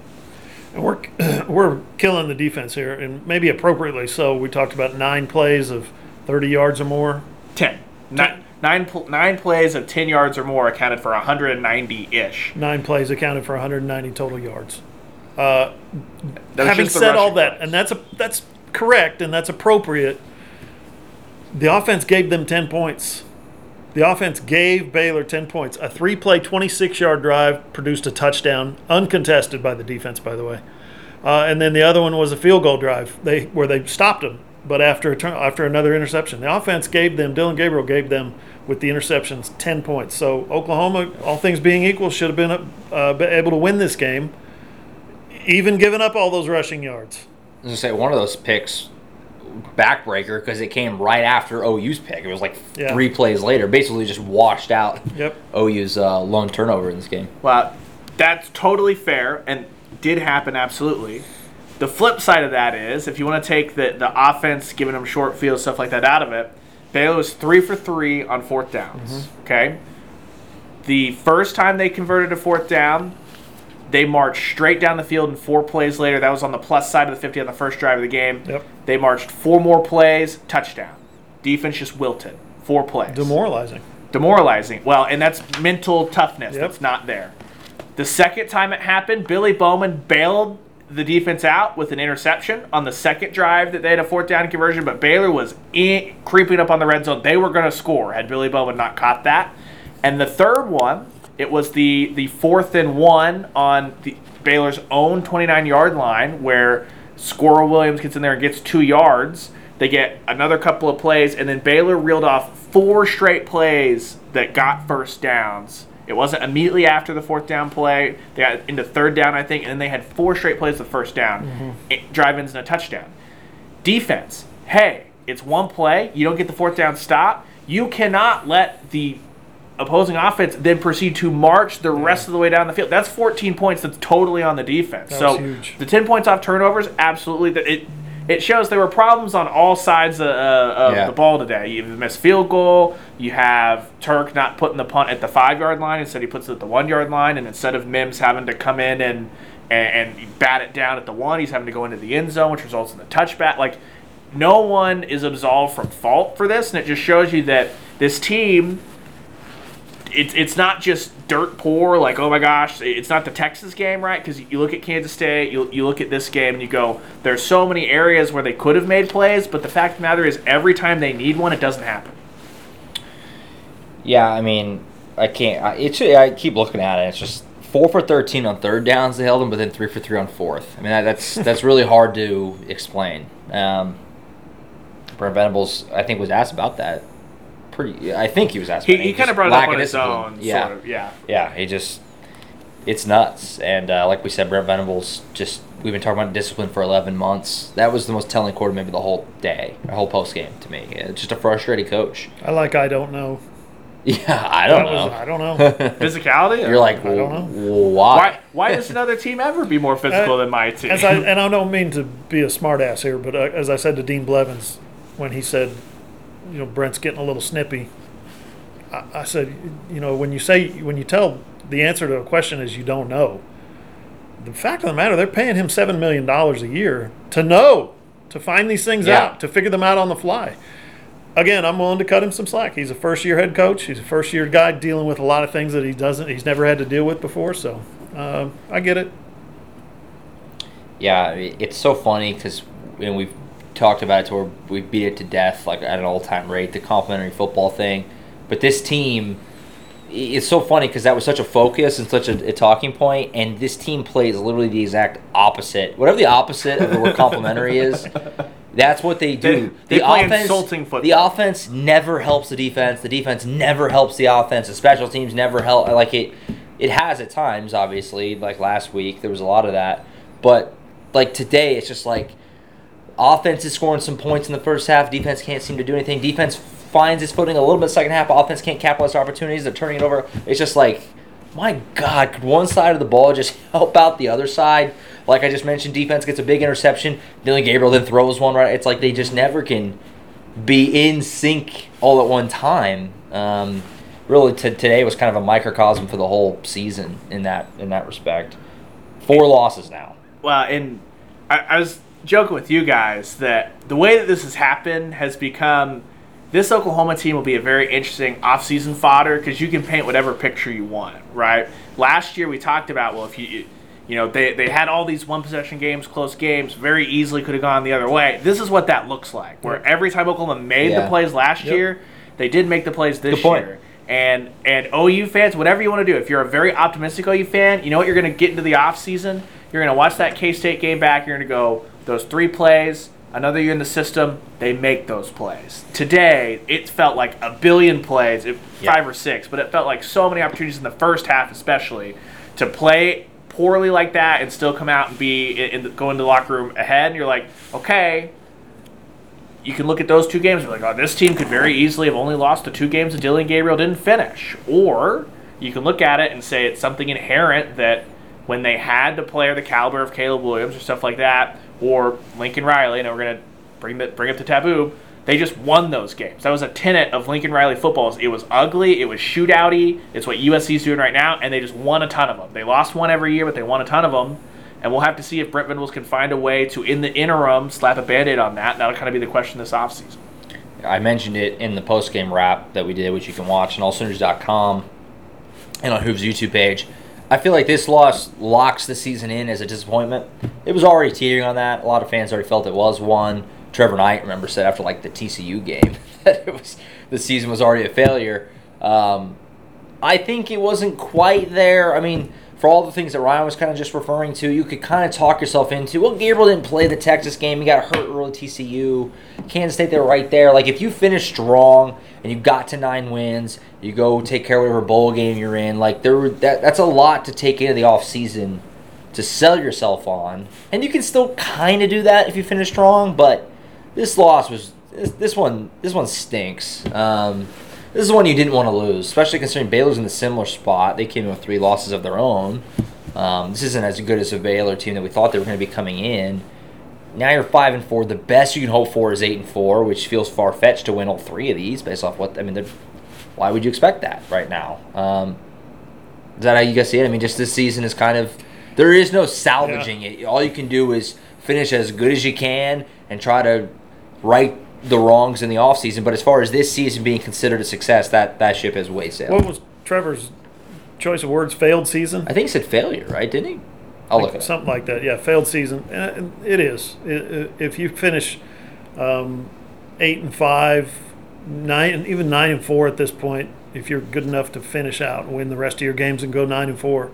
We're we're killing the defense here, and maybe appropriately so. We talked about nine plays of 30 yards or more. 10. Nine, nine, pl- nine plays of 10 yards or more accounted for 190 ish. Nine plays accounted for 190 total yards. Uh, having said all that, plays. and that's a, that's correct and that's appropriate. The offense gave them 10 points. The offense gave Baylor 10 points. A three play, 26 yard drive produced a touchdown, uncontested by the defense, by the way. Uh, and then the other one was a field goal drive they where they stopped them, but after turn, after another interception. The offense gave them, Dillon Gabriel gave them with the interceptions 10 points. So Oklahoma, all things being equal, should have been uh, able to win this game, even giving up all those rushing yards. I was gonna say one of those picks backbreaker because it came right after OU's pick. It was like Yeah. three plays later, basically just washed out Yep. OU's uh, lone turnover in this game. Well, that's totally fair and did happen absolutely. The flip side of that is if you want to take the, the offense, giving them short field, stuff like that out of it, Baylor was three for three on fourth downs. Okay. The first time they converted a fourth down, they marched straight down the field and four plays later. That was on the plus side of the 50 on the first drive of the game. Yep. They marched four more plays, touchdown. Defense just wilted. Four plays Demoralizing. demoralizing. Well, and that's mental toughness Yep. that's not there. The second time it happened, Billy Bowman bailed the defense out with an interception on the second drive that they had a fourth down conversion, but Baylor was in, creeping up on the red zone. They were going to score had Billy Bowman not caught that. And the third one, it was the the fourth and one on the Baylor's own 29 yard line where Squirrel Williams gets in there and gets two yards. They get another couple of plays, and then Baylor reeled off four straight plays that got first downs. It wasn't immediately after the fourth down play. They got into third down, I think, and then they had four straight plays of first down, it- drive-ins and a touchdown. Defense, hey, it's one play. You don't get the fourth down stop. You cannot let the opposing offense then proceed to march the rest of the way down the field. That's 14 points. That's totally on the defense. That so the 10 points off turnovers, absolutely. It it shows there were problems on all sides of, uh, of Yeah. the ball today. You missed field goal. You have Turk not putting the punt at the five yard line. Instead, he puts it at the one yard line. And instead of Mims having to come in and, and and bat it down at the one, he's having to go into the end zone, which results in the touchback. Like no one is absolved from fault for this, and it just shows you that this team it's it's not just dirt poor like oh my gosh it's not the texas game right because you look at kansas state you, you look at this game and you go there's so many areas where they could have made plays but the fact of the matter is every time they need one it doesn't happen Yeah, I mean, I can't. I, it's I keep looking at it. It's just four for thirteen on third downs they held them, but then three for three on fourth. I mean, that, that's that's really hard to explain. Um, Brent Venables, I think, was asked about that. Pretty, I think he was asked. he, about it. he kind of brought it lack up on his own Yeah, sort of yeah yeah. He just, it's nuts. And uh, like we said, Brent Venables just. We've been talking about discipline for 11 months. That was the most telling quarter maybe the whole day, the whole post game to me. It's just a frustrated coach. I like I don't know. Yeah, I don't That know. was- I don't know. physicality You're like, I don't know." why? why why does another team ever be more physical Uh, than my team As I, and I don't mean to be a smartass here, but uh, as I said to Dean Blevins when he said, you know, Brent's getting a little snippy, I, I said, you know, when you say, when you tell the answer to a question is you don't know, the fact of the matter, they're paying him $7 million a year to know, to find these things Yeah. out, to figure them out on the fly. Again, I'm willing to cut him some slack. He's a first year head coach. He's a first year guy dealing with a lot of things that he doesn't, he's never had to deal with before. So uh, I get it. Yeah, it's so funny because and we've talked about it to where we beat it to death, like at an all-time rate, the complimentary football thing. But this team, it's so funny because that was such a focus and such a, a talking point, and this team plays literally the exact opposite. Whatever the opposite of the word complimentary is, that's what they do. They- they the play offense, insulting football. The offense never helps the defense. The defense never helps the offense. The special teams never help. Like it, it has at times. Obviously, like last week, there was a lot of that. But like today, it's just like offense is scoring some points in the first half. Defense can't seem to do anything. Defense finds its footing a little bit second half. Offense can't capitalize on opportunities. They're turning it over. It's just like, my God, could one side of the ball just help out the other side? Like I just mentioned, defense gets a big interception. Dillon Gabriel then throws one right. It's like they just never can be in sync all at one time. Um, really, t- today was kind of a microcosm for the whole season in that in that respect. Four losses now. Well, and I, I was joking with you guys that the way that this has happened has become this Oklahoma team will be a very interesting offseason fodder because you can paint whatever picture you want, right? Last year we talked about well, if you you know they, they had all these one possession games, close games, very easily could have gone the other way. This is what that looks like. Where every time Oklahoma made Yeah. the plays last Yep. year, they did make the plays this year. And and OU fans, whatever you want to do, if you're a very optimistic OU fan, you know what you're going to get into the offseason? You're going to watch that K State game back. You're going to go, those three plays, another year in the system, they make those plays. Today, it felt like a billion plays, if- Yeah. five or six, but it felt like so many opportunities in the first half, especially, to play poorly like that and still come out and be in, in the, go into the locker room ahead. And you're like, okay, you can look at those two games and be like, oh, this team could very easily have only lost the two games that Dillon Gabriel didn't finish. Or you can look at it and say it's something inherent that when they had the player the caliber of Caleb Williams or stuff like that, or Lincoln Riley, and we're gonna bring that bring up the taboo, they just won those games. That was a tenet of Lincoln Riley football. is It was ugly, it was shootouty. It's what USC's doing right now, and they just won a ton of them. They lost one every year, but they won a ton of them. And we'll have to see if Brent Venables can find a way to, in the interim, slap a band-aid on that. That'll kind of be the question this offseason. I mentioned it in the post game wrap that we did, which you can watch on allsooners.com and on Hooves YouTube page. I feel like this loss locks the season in as a disappointment. It was already teetering on that. A lot of fans already felt it was one. Trevor Knight, remember, said after like the TCU game that it was the season was already a failure. Um, I think it wasn't quite there. I mean, for all the things that Ryan was kind of just referring to, you could kind of talk yourself into. Well, Gabriel didn't play the Texas game. He got hurt early. TCU, Kansas State, they're right there. Like if you finish strong and you got to nine wins, you go take care of whatever bowl game you're in. Like there, that that's a lot to take into the off season to sell yourself on, and you can still kind of do that if you finish strong. But this loss was this, this one. This one stinks. Um, this is one you didn't want to lose, especially considering Baylor's in a similar spot. They came in with three losses of their own. Um, this isn't as good as a Baylor team that we thought they were going to be coming in. Now you're five and four. The best you can hope for is eight and four, which feels far fetched to win all three of these based off what I mean. Why would you expect that right now? Um, is that how you guys see it? I mean, just this season is kind of there is no salvaging it. All you can do is finish as good as you can and try to right the wrongs in the offseason. But as far as this season being considered a success, that that ship has way sailed. What was Trevor's choice of words? Failed season? I think he said failure, right? Didn't he? I'll look at it. Something like that. Yeah, failed season. And it is. If you finish um, eight and five, nine, even nine and four at this point, if you're good enough to finish out and win the rest of your games and go nine and four,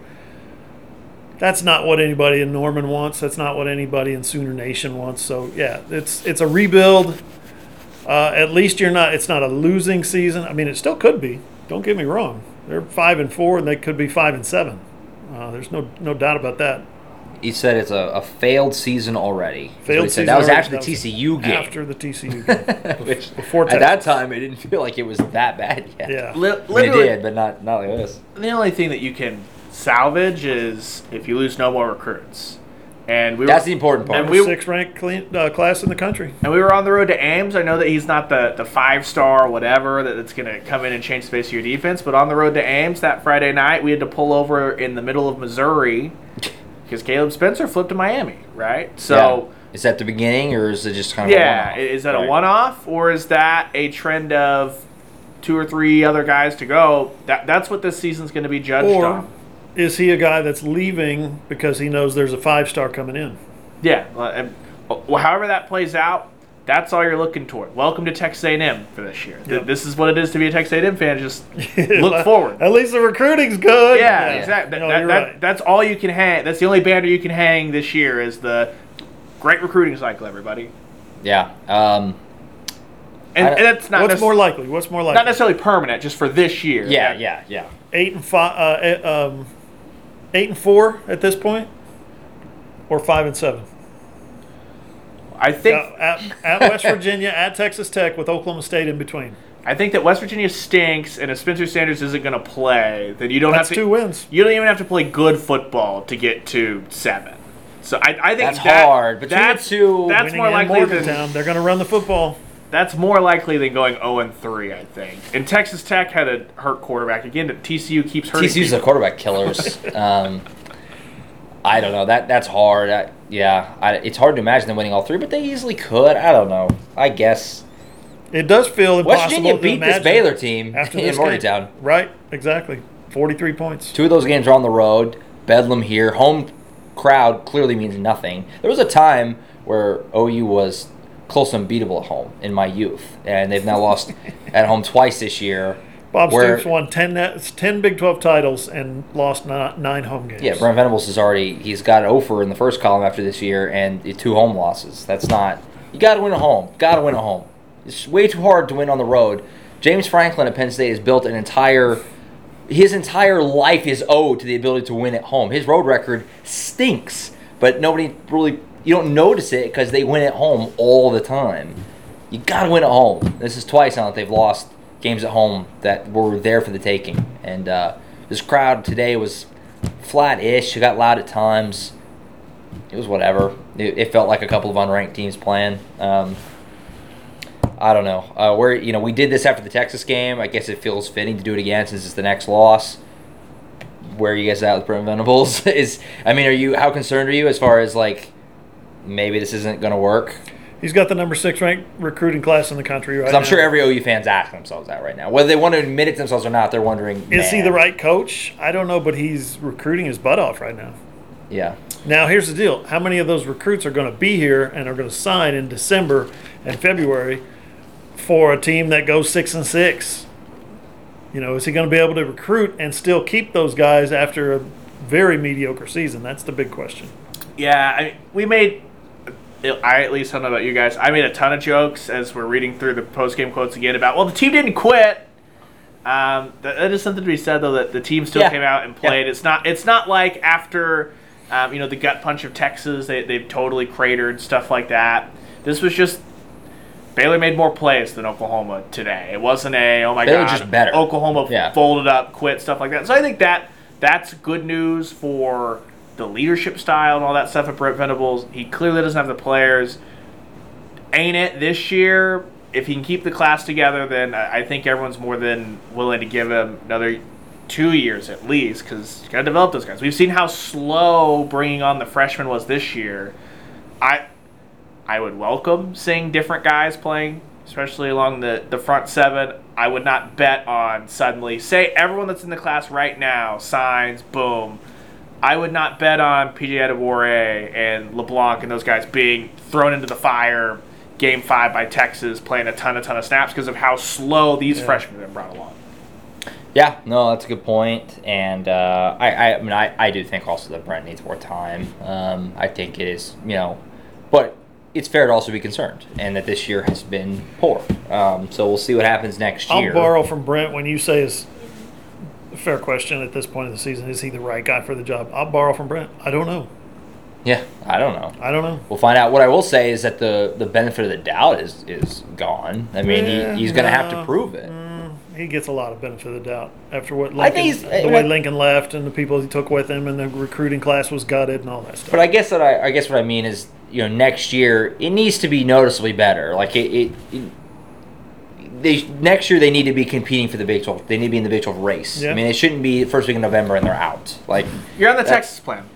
that's not what anybody in Norman wants. That's not what anybody in Sooner Nation wants. So yeah, it's it's a rebuild. Uh, at least you're not. It's not a losing season. I mean, it still could be. Don't get me wrong. They're five and four, and they could be five and seven. Uh, there's no no doubt about that. He said it's a, a failed season already. Failed he season That was after the TCU game. After the TCU game. Which Before at that time it didn't feel like it was that bad yet. Yeah. Li- I mean, it did, but not not like this. the only thing that you can salvage is if you lose no more recruits. And we That's were, the important part. And Number we- six ranked clean, uh, class in the country. and we were on the road to Ames. I know that he's not the, the five star whatever that- that's going to come in and change the face of your defense, but on the road to Ames that Friday night, we had to pull over in the middle of Missouri because Caleb Spencer flipped to Miami, right? So. Yeah. is that the beginning or is it just kind of Yeah, a one-off? is that a one-off or is that a trend of two or three other guys to go? That that's what this season's going to be judged Or on. Is he a guy that's leaving because he knows there's a five star coming in? Yeah. well, however that plays out, that's all you're looking toward. Welcome to Texas A&M for this year. Yep. This is what it is to be a Texas A&M fan. Just look forward. At least the recruiting's good. Yeah, exactly. No, That- that- right. That's all you can hang. That's the only banner you can hang this year is the great recruiting cycle. Everybody, Yeah. Um, and, and that's not What's nec- more likely? What's more likely? not necessarily permanent, just for this year. yeah, That- yeah, yeah. eight and five, uh, eh, um, eight and four at this point, or five and seven. I think at, at West Virginia, at Texas Tech, with Oklahoma State in between. I think that West Virginia stinks, and if Spencer Sanders isn't going to play, then you don't That's have to. two wins. You don't even have to play good football to get to seven. So I, I think That's that- hard. But that's, two- that's Winning more in likely than Morgantown, they're going to run the football. That's more likely than going zero and three. I think. And Texas Tech had a hurt quarterback again. That TCU keeps hurting. TCU's the quarterback killers. um, I don't know. That that's hard. I, yeah, I, it's hard to imagine them winning all three, but they easily could. I don't know. I guess It does feel impossible. West impossible Virginia to beat this Baylor team after in this Morgantown. Game. Right, exactly. 43 points. Two of those games are on the road. Bedlam here. Home crowd clearly means nothing. There was a time where OU was close to unbeatable at home in my youth, and they've now lost at home twice this year. Bob where- Stoops won 10, 10 Big 12 titles and lost ni- nine home games. Yeah, Brent Venables is already he's got an offer in the first column after this year and two home losses. That's not you got to win at home. Got to win at home. It's way too hard to win on the road. James Franklin at Penn State has built an entire his entire life is owed to the ability to win at home. His road record stinks, but nobody really you don't notice it because they win at home all the time. You got to win at home. This is twice now that they've lost games at home that were there for the taking. And uh, this crowd today was flat-ish. It got loud at times. It was whatever. It, it felt like a couple of unranked teams playing. Um, I don't know. Uh, where you know we did this after the Texas game. I guess it feels fitting to do it again since it's the next loss. Where are you guys at with Brent Venables? Is I mean, are you how concerned are you as far as like maybe this isn't going to work? He's got the number six ranked recruiting class in the country right Because I'm now. sure every OU fan's asking themselves that right now. Whether they want to admit it to themselves or not, they're wondering. Is he the right coach? I don't know, but he's recruiting his butt off right now. Yeah. Now, here's the deal: how many of those recruits are going to be here and are going to sign in December and February for a team that goes six and six? You know, is he going to be able to recruit and still keep those guys after a very mediocre season? That's the big question. Yeah, I we made. I at least don't know about you guys. I made a ton of jokes as we're reading through the post game quotes again about well the team didn't quit. Um, that, that is something to be said though that the team still Yeah. came out and played. It's not it's not like after um, you know the gut punch of Texas they they've totally cratered stuff like that. This was just Baylor made more plays than Oklahoma today. It wasn't a oh my They were god just better. Oklahoma Yeah. folded up, quit stuff like that. So I think that that's good news for the leadership style and all that stuff at Brent Venables. He clearly doesn't have the players. Ain't it this year? If he can keep the class together, then I think everyone's more than willing to give him another two years at least because you got to develop those guys. We've seen how slow bringing on the freshmen was this year. I I would welcome seeing different guys playing, especially along the, the front seven. I would not bet on suddenly, say everyone that's in the class right now signs, boom. I would not bet on PJ Adebawore and LeBlanc and those guys being thrown into the fire game five by Texas, playing a ton, a ton of snaps because of how slow these Yeah. freshmen have been brought along. Yeah, no, that's a good point, and uh, I, I, I mean, I, I do think also that Brent needs more time. Um, I think it is, you know, but it's fair to also be concerned, and that this year has been poor. Um, so we'll see what happens next year. I'll borrow from Brent when you say is a fair question at this point of the season. Is he the right guy for the job? I'll borrow from Brent. I don't know. Yeah, I don't know. I don't know. We'll find out. What I will say is that the the benefit of the doubt is is gone. I mean, Yeah, he, he's going to have to prove it. Mm, he gets a lot of benefit of the doubt after what Lincoln, he's- eh, the way Lincoln left and the people he took with him and the recruiting class was gutted and all that stuff. But I guess that I, I guess what I mean is, you know, next year it needs to be noticeably better. Like it, it, it they next year they need to be competing for the Big Twelve. They need to be in the Big Twelve race. Yeah. I mean, it shouldn't be first week of November and they're out. Like, You're on the Texas plan.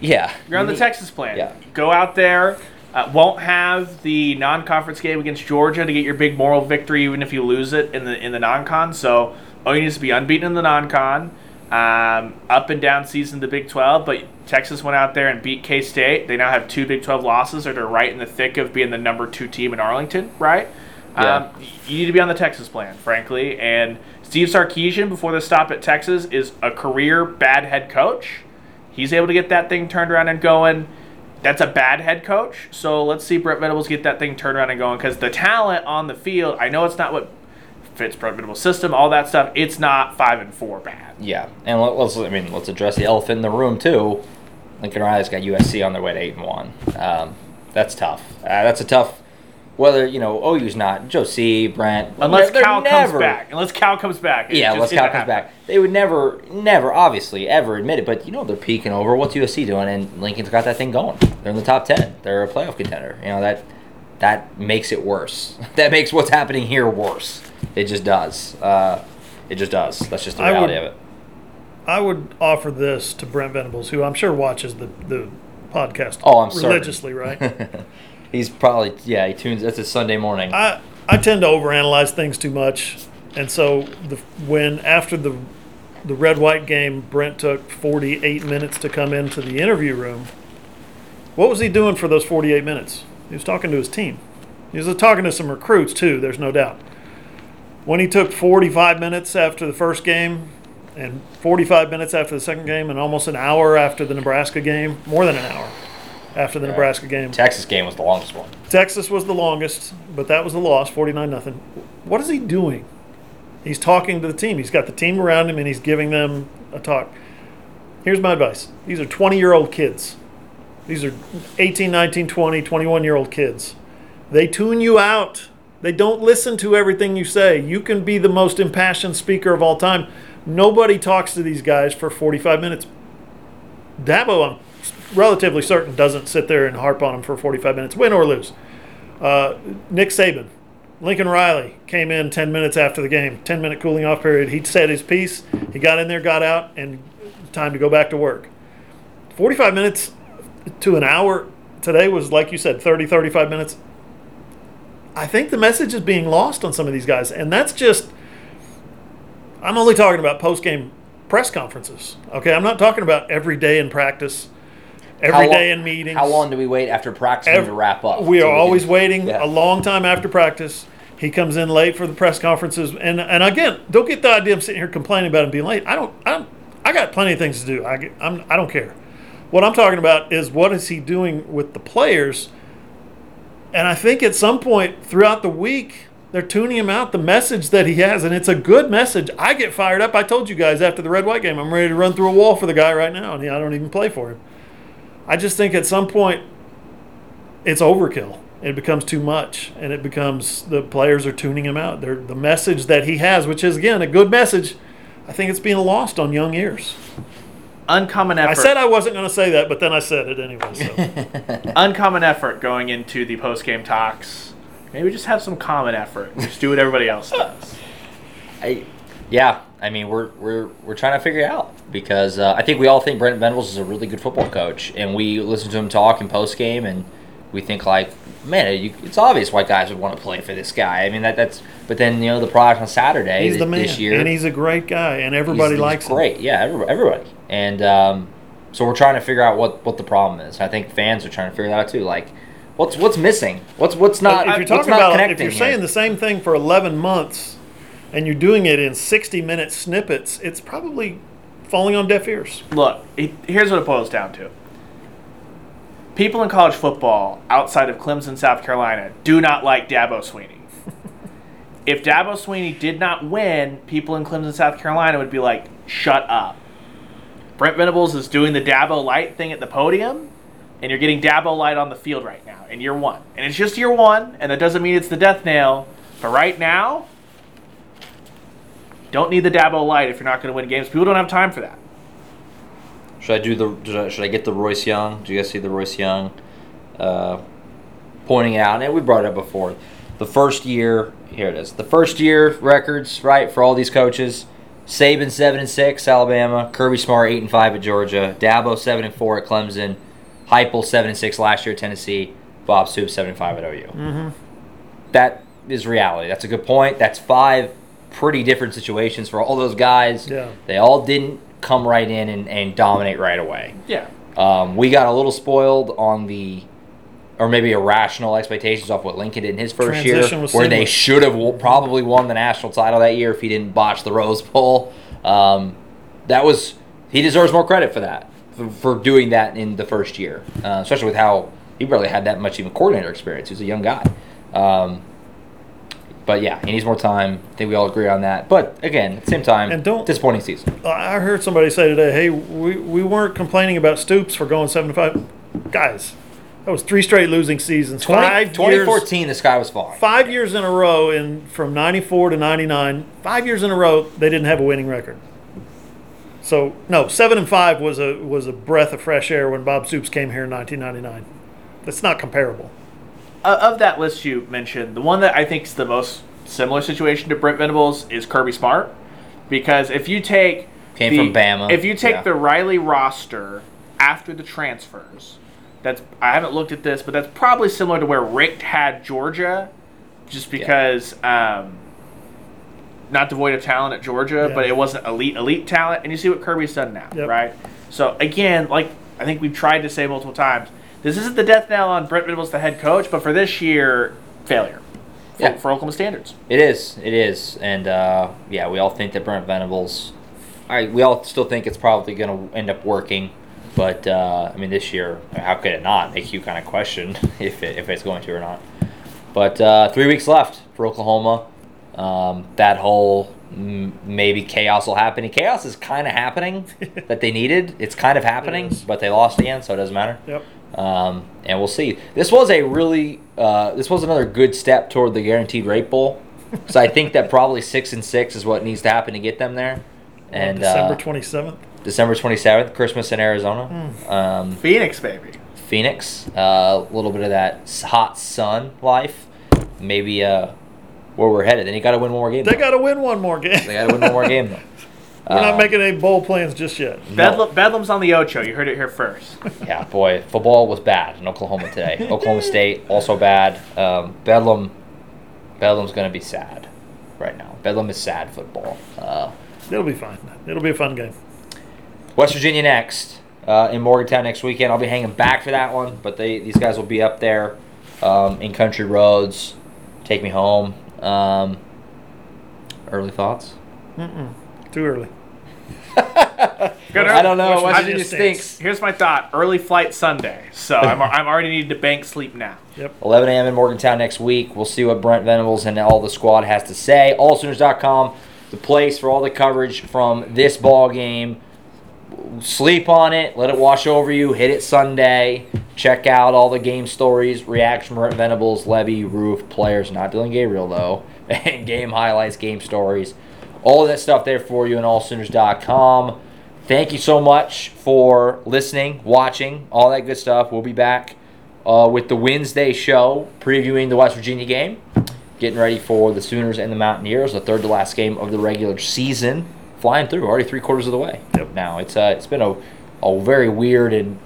yeah, You're on the Texas plan. Yeah. Go out there. Uh, won't have the non-conference game against Georgia to get your big moral victory, even if you lose it in the in the non-con. So OU needs to be unbeaten in the non-con, um, up and down season the Big 12. But Texas went out there and beat K State. They now have two Big 12 losses, or they're right in the thick of being the number two team in Arlington, right? Yeah. Um, you need to be on the Texas plan, frankly. And Steve Sarkisian, before the stop at Texas, is a career bad head coach. He's able to get that thing turned around and going. That's a bad head coach. So let's see Brent Venables get that thing turned around and going because the talent on the field, I know it's not what fits Brent Venables' system, all that stuff. It's not five and four bad. Yeah, and let, us I mean let's address the elephant in the room too. Lincoln Riley's got USC on their way to eight and one. Um, that's tough. Uh, that's a tough. Whether you know OU's not Joe C. Brent Unless they're Cal never- comes back. Unless Cal comes back. Yeah, unless Cal comes happen. back, they would never, never, obviously, ever admit it. But you know they're peeking over. What's USC doing? And Lincoln's got that thing going. They're in the top ten. They're a playoff contender. You know that that makes it worse. that makes what's happening here worse. It just does. Uh, it just does. That's just the I would- reality of it. I would offer this to Brent Venables, who I'm sure watches the, the podcast Oh, I'm certain. religiously, right? He's probably yeah. He tunes. That's a Sunday morning. I I tend to overanalyze things too much, and so the when after the the red white game, Brent took 48 minutes to come into the interview room. What was he doing for those 48 minutes? He was talking to his team. He was talking to some recruits too. There's no doubt. When he took 45 minutes after the first game, and 45 minutes after the second game, and almost an hour after the Nebraska game, more than an hour after the Nebraska game. Texas game was the longest one. Texas was the longest, but that was the loss, 49 nothing. What is he doing? He's talking to the team. He's got the team around him and he's giving them a talk. Here's my advice. These are 20-year-old kids. These are 18, 19, 20, 21-year-old kids. They tune you out. They don't listen to everything you say. You can be the most impassioned speaker of all time. Nobody talks to these guys for 45 minutes. Dabo, I'm relatively certain, doesn't sit there and harp on them for 45 minutes, win or lose. Uh, Nick Saban, Lincoln Riley came in 10 minutes after the game, 10 minute cooling off period. He said his piece. He got in there, got out, and time to go back to work. 45 minutes to an hour today was, like you said, 30, 35 minutes. I think the message is being lost on some of these guys, and that's just. I'm only talking about post game press conferences. Okay, I'm not talking about every day in practice, every How day in meetings. How long do we wait after practice Ev- to wrap up? We are always waiting Yeah. a long time after practice. He comes in late for the press conferences, and and again, don't get the idea I'm sitting here complaining about him being late. I don't. I don't. I got plenty of things to do. I get, I'm. I don't care. What I'm talking about is what is he doing with the players, and I think at some point throughout the week they're tuning him out the message that he has, and it's a good message. I get fired up. I told you guys after the red white game, I'm ready to run through a wall for the guy right now, and I don't even play for him. I just think at some point it's overkill. It becomes too much, and it becomes the players are tuning him out. They're, the message that he has, which is again a good message, I think it's being lost on young ears. Uncommon effort. I said I wasn't going to say that, but then I said it anyway. So uncommon effort going into the post game talks. Maybe just have some common effort. Just do what everybody else does. I, yeah, I mean we're we're we're trying to figure it out because uh, I think we all think Brent Venables is a really good football coach, and we listen to him talk in post game, and we think like, man, you, it's obvious why guys would want to play for this guy. I mean that that's, but then you know the product on Saturday he's th- the man, this year, and he's a great guy, and he's- everybody he's likes him. great. Yeah, everybody, everybody. and um, so we're trying to figure out what what the problem is. I think fans are trying to figure that out too. Like, what's what's missing? What's what's not? if you're talking about if you're here? saying the same thing for 11 months, and you're doing it in 60 minute snippets, it's probably falling on deaf ears. Look, it, here's what it boils down to. People in college football outside of Clemson, South Carolina, do not like Dabo Swinney. if Dabo Swinney did not win, people in Clemson, South Carolina would be like, shut up. Brent Venables is doing the Dabo Light thing at the podium, and you're getting Dabo Light on the field right now in year one. And it's just year one, and that doesn't mean it's the death nail. But right now, don't need the Dabo Light if you're not going to win games. People don't have time for that. Should I do the? Should I, get the Royce Young? Do you guys see the Royce Young uh, pointing out? And we brought it up before. The first year, here it is. The first year records, right, for all these coaches. Saban seven and six, Alabama. Kirby Smart eight and five at Georgia. Dabo seven and four at Clemson. Heupel seven and six last year at Tennessee. Bob Stoops seven and five at OU. Mm-hmm. That is reality. That's a good point. That's five pretty different situations for all those guys. Yeah. They all didn't come right in and, and dominate right away. Yeah. Um, we got a little spoiled on the, or maybe irrational expectations off what Lincoln did in his first Transition year, where they should have w- probably won the national title that year if he didn't botch the Rose Bowl. Um, that was he deserves more credit for that for, for doing that in the first year, uh, especially with how he barely had that much even coordinator experience. He was a young guy. Um, but yeah, he needs more time. I think we all agree on that. But again, at the same time, And don't- disappointing season. I heard somebody say today, "Hey, we, we weren't complaining about Stoops for going seven to five. Guys, that was three straight losing seasons. 20, five years, 2014, the sky was falling. five years in a row, in from '94 to '99. Five years in a row, they didn't have a winning record. So no, seven and five was a was a breath of fresh air when Bob Stoops came here in 1999. That's not comparable. Uh, of that list you mentioned, the one that I think is the most similar situation to Brent Venables is Kirby Smart, because if you take Came the- from Bama, if you take yeah. the Riley roster after the transfers, that's I haven't looked at this, but that's probably similar to where Rick had Georgia, just because um, not devoid of talent at Georgia, Yeah. but it wasn't elite elite talent, and you see what Kirby's done now, Yep. right? So again, like I think we've tried to say multiple times, this isn't the death knell on Brent Venables, the head coach, but for this year, failure for, Yeah. for Oklahoma standards. It is. It is. And uh, yeah, we all think that Brent Venables. Right, we all still think it's probably going to end up working. But uh, I mean, this year, how could it not make you kind of question if it, if it's going to or not? But uh, three weeks left for Oklahoma. Um, that whole maybe chaos will happen. Chaos is kind of happening that they needed. It's kind of happening, is. but they lost again, so it doesn't matter. Yep. Um, and we'll see. This was a really, uh, this was another good step toward the guaranteed rate bowl. So I think that probably six and six is what needs to happen to get them there. And December uh, 27th. December twenty seventh, Christmas in Arizona, um, Phoenix, baby. Phoenix. Uh, a little bit of that hot sun life. Maybe uh, where we're headed. Then you got to win one more game. They got to win one more game. They got to win one more game though. We're not Uh, making any bowl plans just yet. no. Bedlam, Bedlam's on the Ocho. You heard it here first. Yeah, boy, football was bad in Oklahoma today. Oklahoma State also bad. Um, Bedlam, Bedlam's gonna be sad right now. Bedlam is sad football. Uh, It'll be fine. It'll be a fun game. West Virginia next uh, in Morgantown next weekend. I'll be hanging back for that one, but they these guys will be up there um, in country roads. Take me home. Um, early thoughts? Too early. I don't know. West West Virginia Virginia stinks. stinks. Here's my thought: early flight Sunday, so I'm, I'm already needing to bank sleep now. Yep. 11 a.m. in Morgantown next week. We'll see what Brent Venables and all the squad has to say. AllSooners.com, the place for all the coverage from this ball game. Sleep on it, let it wash over you. Hit it Sunday. Check out all the game stories, reaction from Brent Venables, Lebby, Roof, players, not Dillon Gabriel though, and game highlights, game stories. All of that stuff there for you on AllSooners.com. Thank you so much for listening, watching, all that good stuff. We'll be back uh, with the Wednesday show previewing the West Virginia game. Getting ready for the Sooners and the Mountaineers, the third to last game of the regular season. Flying through, already three quarters of the way. Yep. Now it's uh, it's been a, a very weird and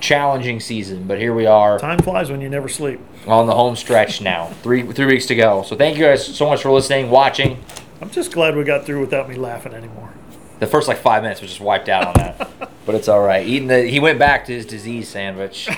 challenging season, but here we are Time flies when you never sleep. on the home stretch now. Three three weeks to go. So thank you guys so much for listening, watching. I'm just glad we got through without me laughing anymore. The first like five minutes was just wiped out on that, but it's all right. Eating the he went back to his disease sandwich.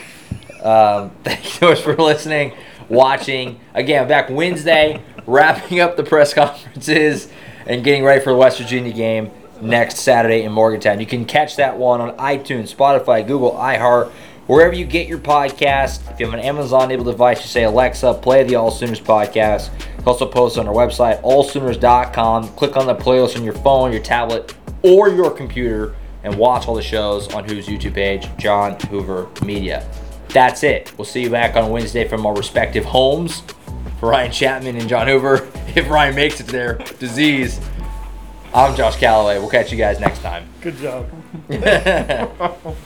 Um, thank you so much for listening, watching. Again, back Wednesday, wrapping up the press conferences and getting ready for the West Virginia game next Saturday in Morgantown. You can catch that one on iTunes, Spotify, Google, iHeart, wherever you get your podcast. If you have an Amazon-enabled device, you say Alexa, play the All Sooners podcast. It's also posted on our website, allsooners.com. Click on the playlist on your phone, your tablet, or your computer, and watch all the shows on Who's YouTube page, John Hoover Media. That's it. We'll see you back on Wednesday from our respective homes. For Ryan Chapman and John Hoover, if Ryan makes it to their disease, I'm Josh Callaway. We'll catch you guys next time. Good job.